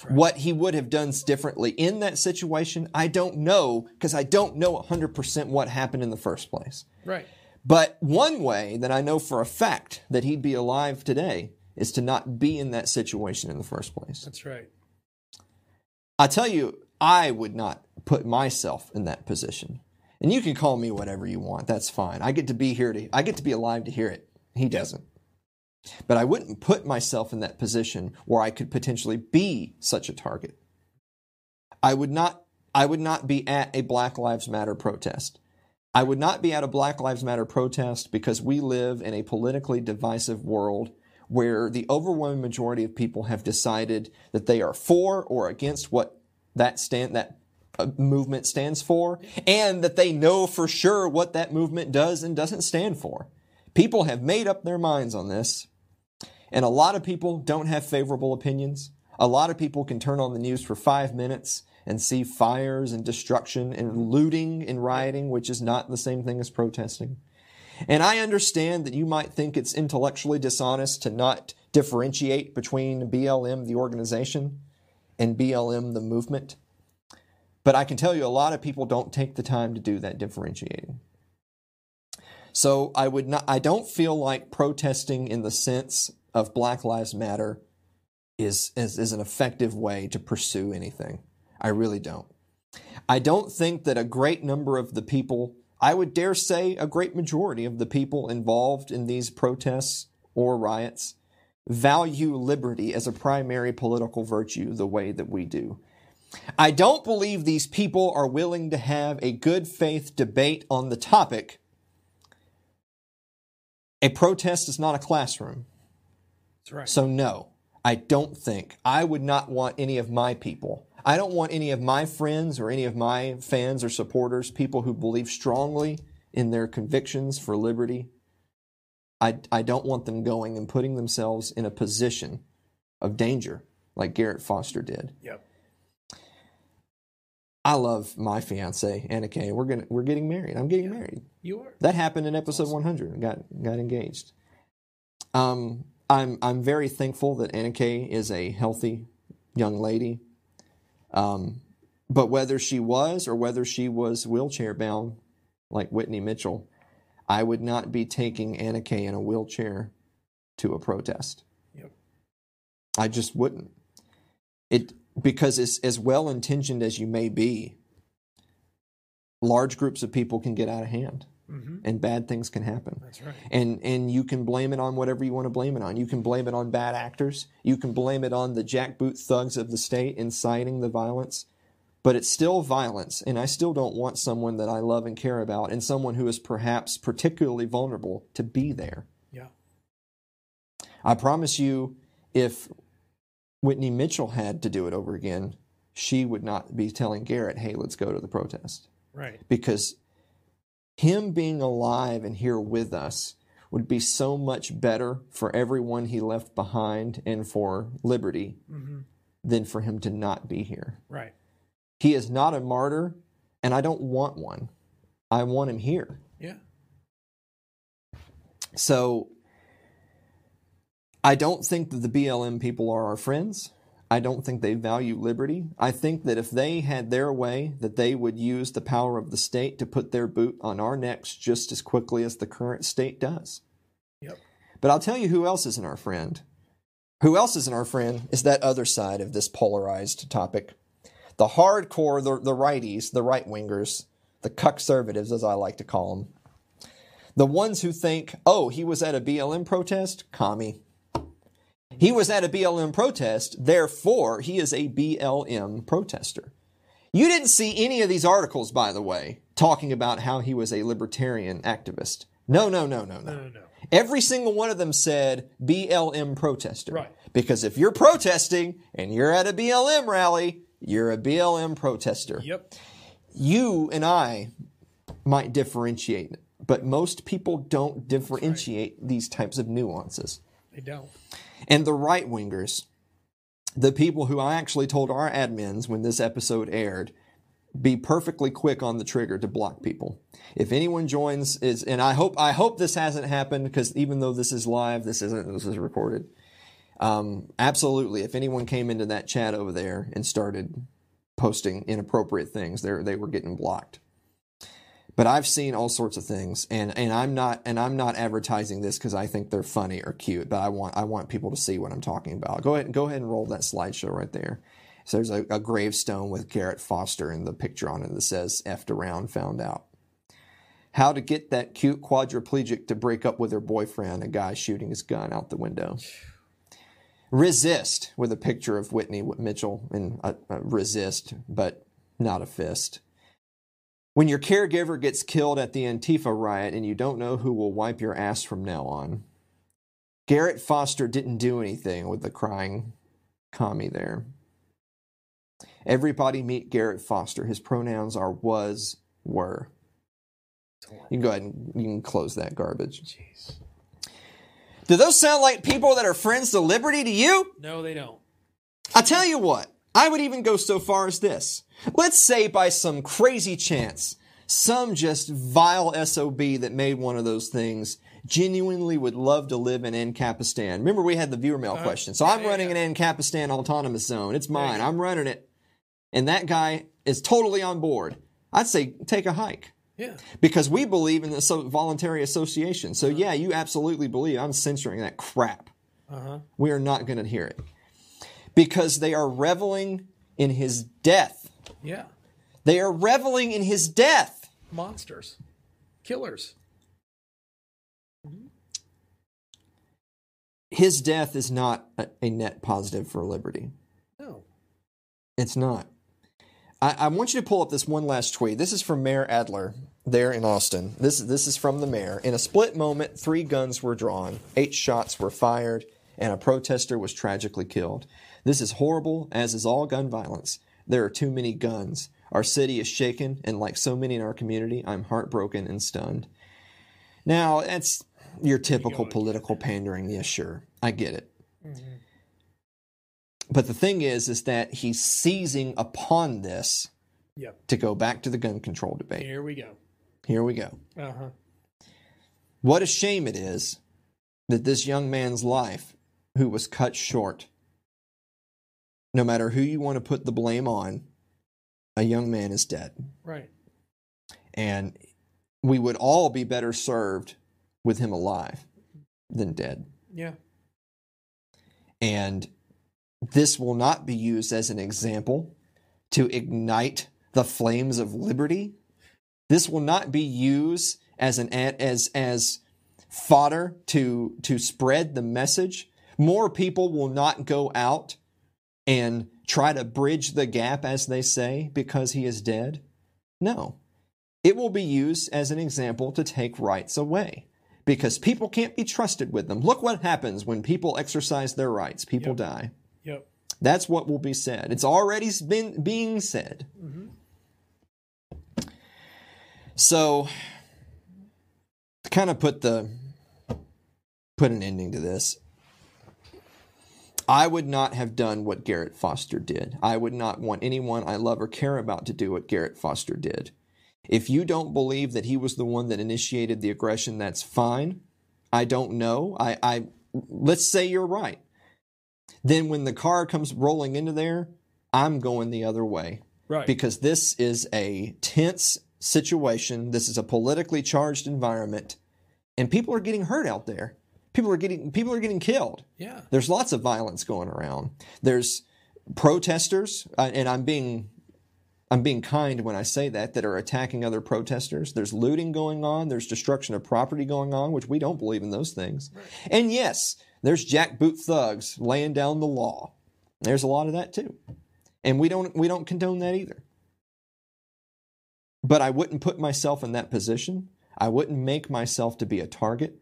What he would have done differently in that situation, I don't know because I don't know 100% what happened in the first place. Right. But one way that I know for a fact that he'd be alive today is to not be in that situation in the first place. That's right. I tell you, I would not put myself in that position. And you can call me whatever you want. That's fine. I get to be here to I get to be alive to hear it. He doesn't. But I wouldn't put myself in that position where I could potentially be such a target. I would not I would not be at a Black Lives Matter protest. I would not be at a Black Lives Matter protest because we live in a politically divisive world where the overwhelming majority of people have decided that they are for or against what that stand that uh, movement stands for and that they know for sure what that movement does and doesn't stand for. People have made up their minds on this and a lot of people don't have favorable opinions. A lot of people can turn on the news for five minutes and see fires and destruction and looting and rioting, which is not the same thing as protesting. And I understand that you might think it's intellectually dishonest to not differentiate between BLM, the organization, and BLM, the movement. But I can tell you a lot of people don't take the time to do that differentiating. So I would not I don't feel like protesting in the sense of Black Lives Matter is, is, is an effective way to pursue anything. I really don't. I don't think that a great number of the people, I would dare say a great majority of the people involved in these protests or riots, value liberty as a primary political virtue the way that we do. I don't believe these people are willing to have a good faith debate on the topic. A protest is not a classroom. That's right. So, no, I don't think, I would not want any of my people, I don't want any of my friends or any of my fans or supporters, people who believe strongly in their convictions for liberty. I, I don't want them going and putting themselves in a position of danger like Garrett Foster did. Yep. I love my fiance Anna Kay. We're gonna we're getting married. I'm getting married. You are. That happened in episode 100. Got got engaged. Um, I'm I'm very thankful that Anna Kay is a healthy young lady. Um, but whether she was or whether she was wheelchair bound, like Whitney Mitchell, I would not be taking Anna Kay in a wheelchair to a protest. Yep. I just wouldn't. It because as as well intentioned as you may be, large groups of people can get out of hand Mm-hmm. and bad things can happen. That's right. And and you can blame it on whatever you want to blame it on. You can blame it on bad actors. You can blame it on the jackboot thugs of the state inciting the violence. But it's still violence, and I still don't want someone that I love and care about, and someone who is perhaps particularly vulnerable, to be there. Yeah. I promise you, if Whitney Mitchell had to do it over again, she would not be telling Garrett, "Hey, let's go to the protest." Right. because him being alive and here with us would be so much better for everyone he left behind and for liberty Mm-hmm. than for him to not be here. Right. He is not a martyr, and I don't want one. I want him here. Yeah. So I don't think that the BLM people are our friends. I don't think they value liberty. I think that if they had their way, that they would use the power of the state to put their boot on our necks just as quickly as the current state does. Yep. But I'll tell you who else isn't our friend. Who else isn't our friend is that other side of this polarized topic. The hardcore, the, the righties, the right wingers, the conservatives, as I like to call them. The ones who think, oh, he was at a BLM protest? Commie. He was at a BLM protest, therefore he is a BLM protester. You didn't see any of these articles, by the way, talking about how he was a libertarian activist. No, no, no, no, no. No, no, no. Every single one of them said BLM protester. Right. Because if you're protesting and you're at a BLM rally, you're a BLM protester. Yep. You and I might differentiate, but most people don't differentiate these types of nuances. They don't. And the right wingers, the people who I actually told our admins when this episode aired, be perfectly quick on the trigger to block people. If anyone joins is and I hope I hope this hasn't happened because even though this is live, this isn't this is recorded. Um, absolutely, if anyone came into that chat over there and started posting inappropriate things, they they were getting blocked. But I've seen all sorts of things, and, and I'm not and I'm not advertising this because I think they're funny or cute. But I want I want people to see what I'm talking about. Go ahead go ahead and roll that slideshow right there. So there's a, a gravestone with Garrett Foster and the picture on it that says "effed around, found out." How to get that cute quadriplegic to break up with her boyfriend? A guy shooting his gun out the window. Resist with a picture of Whitney Mitchell and a, a resist, but not a fist. When your caregiver gets killed at the Antifa riot and you don't know who will wipe your ass from now on. Garrett Foster didn't do anything with the crying commie there. Everybody meet Garrett Foster. His pronouns are was, were. You can go ahead and you can close that garbage. Jeez. Do those sound like people that are friends to liberty to you? No, they don't. I tell you what, I would even go so far as this. Let's say by some crazy chance, some just vile SOB that made one of those things genuinely would love to live in Ancapistan. Remember we had the viewer mail question. So I'm yeah, running yeah. an Ancapistan autonomous zone. It's mine. I'm running it. And that guy is totally on board. I'd say take a hike Yeah. because we believe in the so- voluntary association. So yeah, you absolutely believe. I'm censoring that crap. Uh-huh. We are not going to hear it because they are reveling in his death. Yeah. They are reveling in his death. Monsters. Killers. Mm-hmm. His death is not a, a net positive for liberty. No. It's not. I, I want you to pull up this one last tweet. This is from Mayor Adler there in Austin. This this is from the mayor. In a split moment, three guns were drawn, eight shots were fired, and a protester was tragically killed. This is horrible, as is all gun violence. There are too many guns. Our city is shaken, and like so many in our community, I'm heartbroken and stunned. Now, that's your typical political pandering. Yeah, sure. I get it. But the thing is, is that he's seizing upon this Yep. to go back to the gun control debate. Here we go. Here we go. Uh huh. What a shame it is that this young man's life, who was cut short, no matter who you want to put the blame on, a young man is dead. Right. And we would all be better served with him alive than dead. Yeah. And this will not be used as an example to ignite the flames of liberty. This will not be used as an as as fodder to to spread the message. More people will not go out and try to bridge the gap as they say because he is dead. No. It will be used as an example to take rights away because people can't be trusted with them. Look what happens when people exercise their rights. People Yep. die. Yep. That's what will be said. It's already been being said. Mm-hmm. So, to kind of put the put an ending to this, I would not have done what Garrett Foster did. I would not want anyone I love or care about to do what Garrett Foster did. If you don't believe that he was the one that initiated the aggression, that's fine. I don't know. I, I let's say you're right. Then when the car comes rolling into there, I'm going the other way Right. because this is a tense situation. This is a politically charged environment, and people are getting hurt out there. People are getting people are getting killed. yeah. There's lots of violence going around. There's protesters, uh, and I'm being I'm being kind when I say that that are attacking other protesters. There's looting going on. There's destruction of property going on, which we don't believe in those things. And yes, there's jackboot thugs laying down the law. There's a lot of that too, and we don't we don't condone that either. But I wouldn't put myself in that position. I wouldn't make myself to be a target.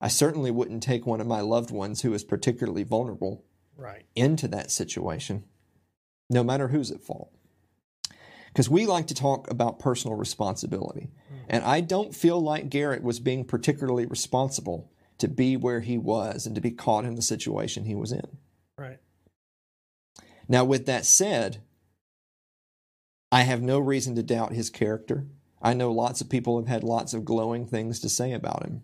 I certainly wouldn't take one of my loved ones who is particularly vulnerable Right. into that situation. no matter who's at fault. Because we like to talk about personal responsibility. Hmm. And I don't feel like Garrett was being particularly responsible to be where he was and to be caught in the situation he was in. Right. Now, with that said, I have no reason to doubt his character. I know lots of people have had lots of glowing things to say about him.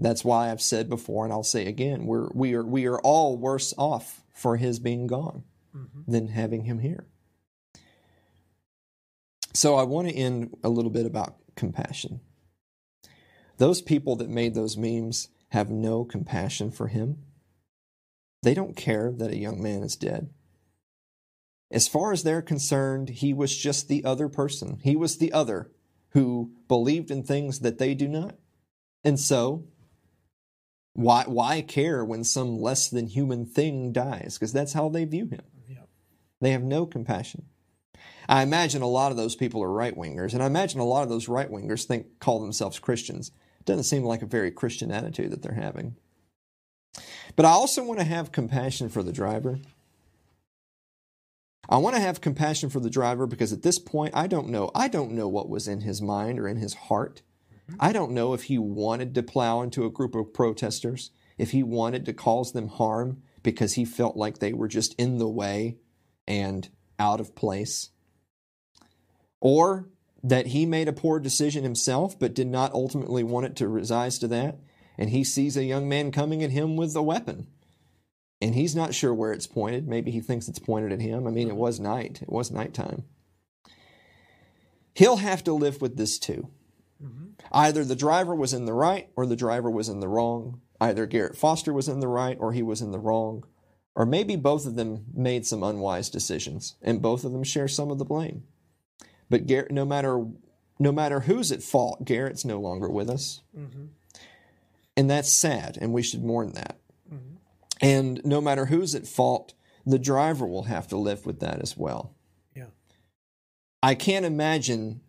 That's why I've said before, and I'll say again, we're we are we are all worse off for his being gone mm-hmm. than having him here. So I want to end a little bit about compassion. Those people that made those memes have no compassion for him. They don't care that a young man is dead. As far as they're concerned, he was just the other person. He was the other who believed in things that they do not. And so, why why care when some less than human thing dies? Because that's how they view him. They have no compassion. I imagine a lot of those people are right wingers, and I imagine a lot of those right wingers think call themselves Christians. It Doesn't seem like a very Christian attitude that they're having. But I also want to have compassion for the driver. I want to have compassion for the driver because at this point I don't know. I don't know what was in his mind or in his heart. I don't know if he wanted to plow into a group of protesters, if he wanted to cause them harm because he felt like they were just in the way and out of place. Or that he made a poor decision himself but did not ultimately want it to rise to that. And he sees a young man coming at him with a weapon. And he's not sure where it's pointed. Maybe he thinks it's pointed at him. I mean, it was night, it was nighttime. He'll have to live with this too. Either the driver was in the right or the driver was in the wrong. Either Garrett Foster was in the right or he was in the wrong. Or maybe both of them made some unwise decisions and both of them share some of the blame. But Garrett, no matter no matter who's at fault, Garrett's no longer with us. Mm-hmm. And that's sad, and we should mourn that. Mm-hmm. And no matter who's at fault, the driver will have to live with that as well. Yeah. I can't imagine.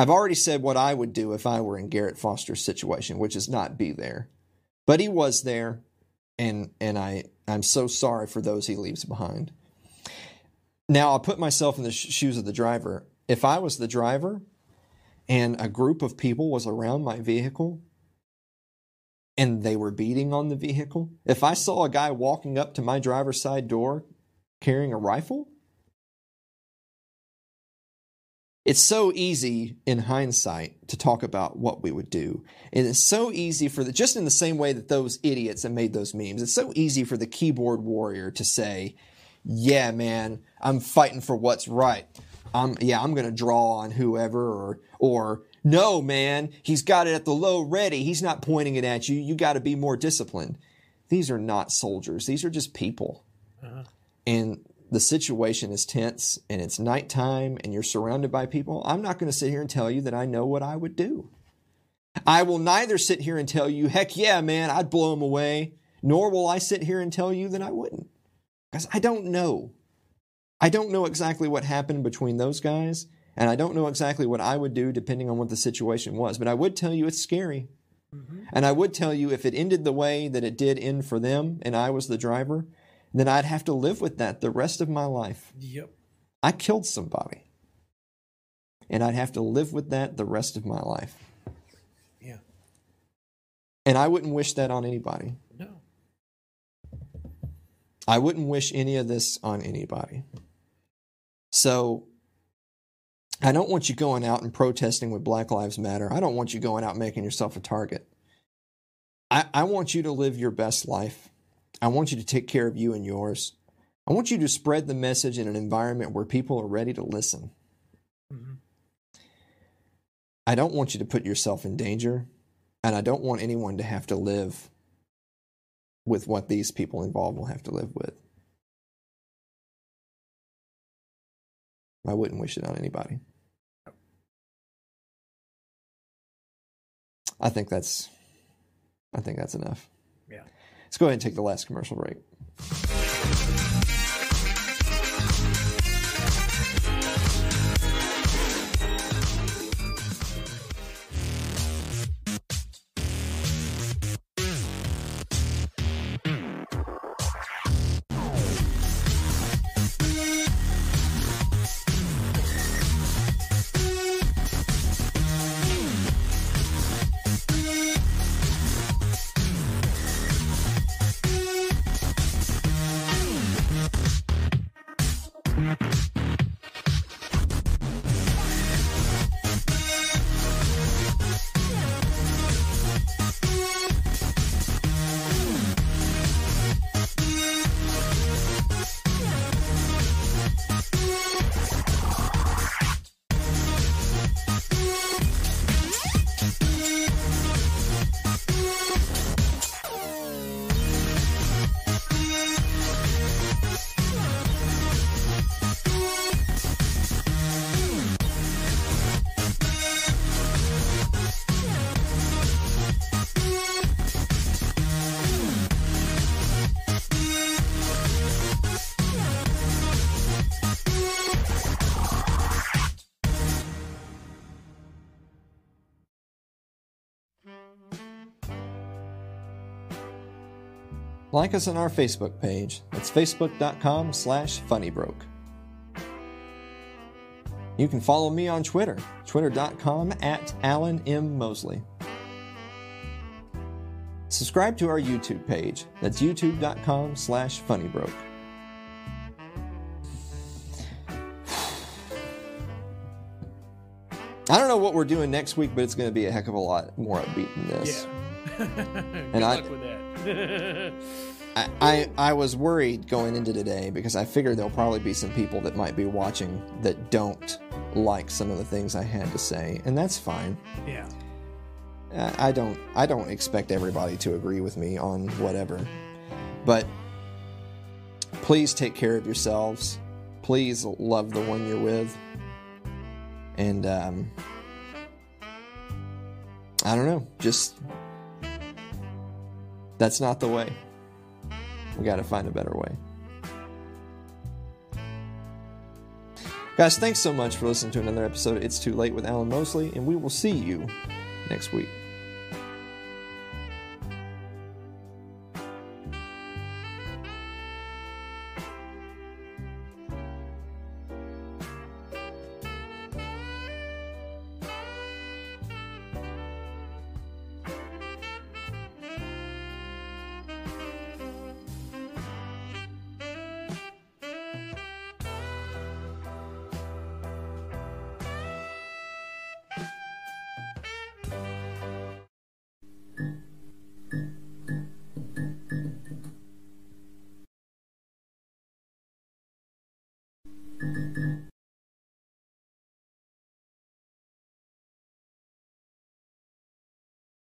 I've already said what I would do if I were in Garrett Foster's situation, which is not be there. But he was there, and and I I'm so sorry for those he leaves behind. Now I'll put myself in the sh- shoes of the driver. If I was the driver, and a group of people was around my vehicle, and they were beating on the vehicle, if I saw a guy walking up to my driver's side door carrying a rifle, it's so easy in hindsight to talk about what we would do. And it's so easy for the, just in the same way that those idiots that made those memes, it's so easy for the keyboard warrior to say, yeah, man, I'm fighting for what's right. I'm, yeah, I'm going to draw on whoever or, or no, man, he's got it at the low ready. He's not pointing it at you. You got to be more disciplined. These are not soldiers. These are just people. Uh-huh. And the situation is tense and it's nighttime and you're surrounded by people. I'm not going to sit here and tell you that I know what I would do. I will neither sit here and tell you, heck yeah, man, I'd blow him away, nor will I sit here and tell you that I wouldn't. Because I don't know. I don't know exactly what happened between those guys, and I don't know exactly what I would do depending on what the situation was. But I would tell you it's scary. Mm-hmm. And I would tell you if it ended the way that it did end for them and I was the driver, then I'd have to live with that the rest of my life. Yep. I killed somebody. And I'd have to live with that the rest of my life. Yeah. And I wouldn't wish that on anybody. No. I wouldn't wish any of this on anybody. So I don't want you going out and protesting with Black Lives Matter. I don't want you going out making yourself a target. I, I want you to live your best life. I want you to take care of you and yours. I want you to spread the message in an environment where people are ready to listen. Mm-hmm. I don't want you to put yourself in danger, and I don't want anyone to have to live with what these people involved will have to live with. I wouldn't wish it on anybody. I think that's I think that's enough. Let's go ahead and take the last commercial break. Like us on our Facebook page. That's facebook.com slash funnybroke. You can follow me on Twitter, twitter.com at Alan M. Mosley. Subscribe to our YouTube page. That's youtube.com slash funnybroke. I don't know what we're doing next week, but it's going to be a heck of a lot more upbeat than this. Yeah. Good And I- luck with that. I, I, I was worried going into today because I figured there'll probably be some people that might be watching that don't like some of the things I had to say, and that's fine. yeah. I I don't I don't expect everybody to agree with me on whatever. But please take care of yourselves. Please love the one you're with. And um I don't know, just that's not the way. We got to find a better way. Guys, thanks so much for listening to another episode of It's Too Late with Alan Mosley, and we will see you next week.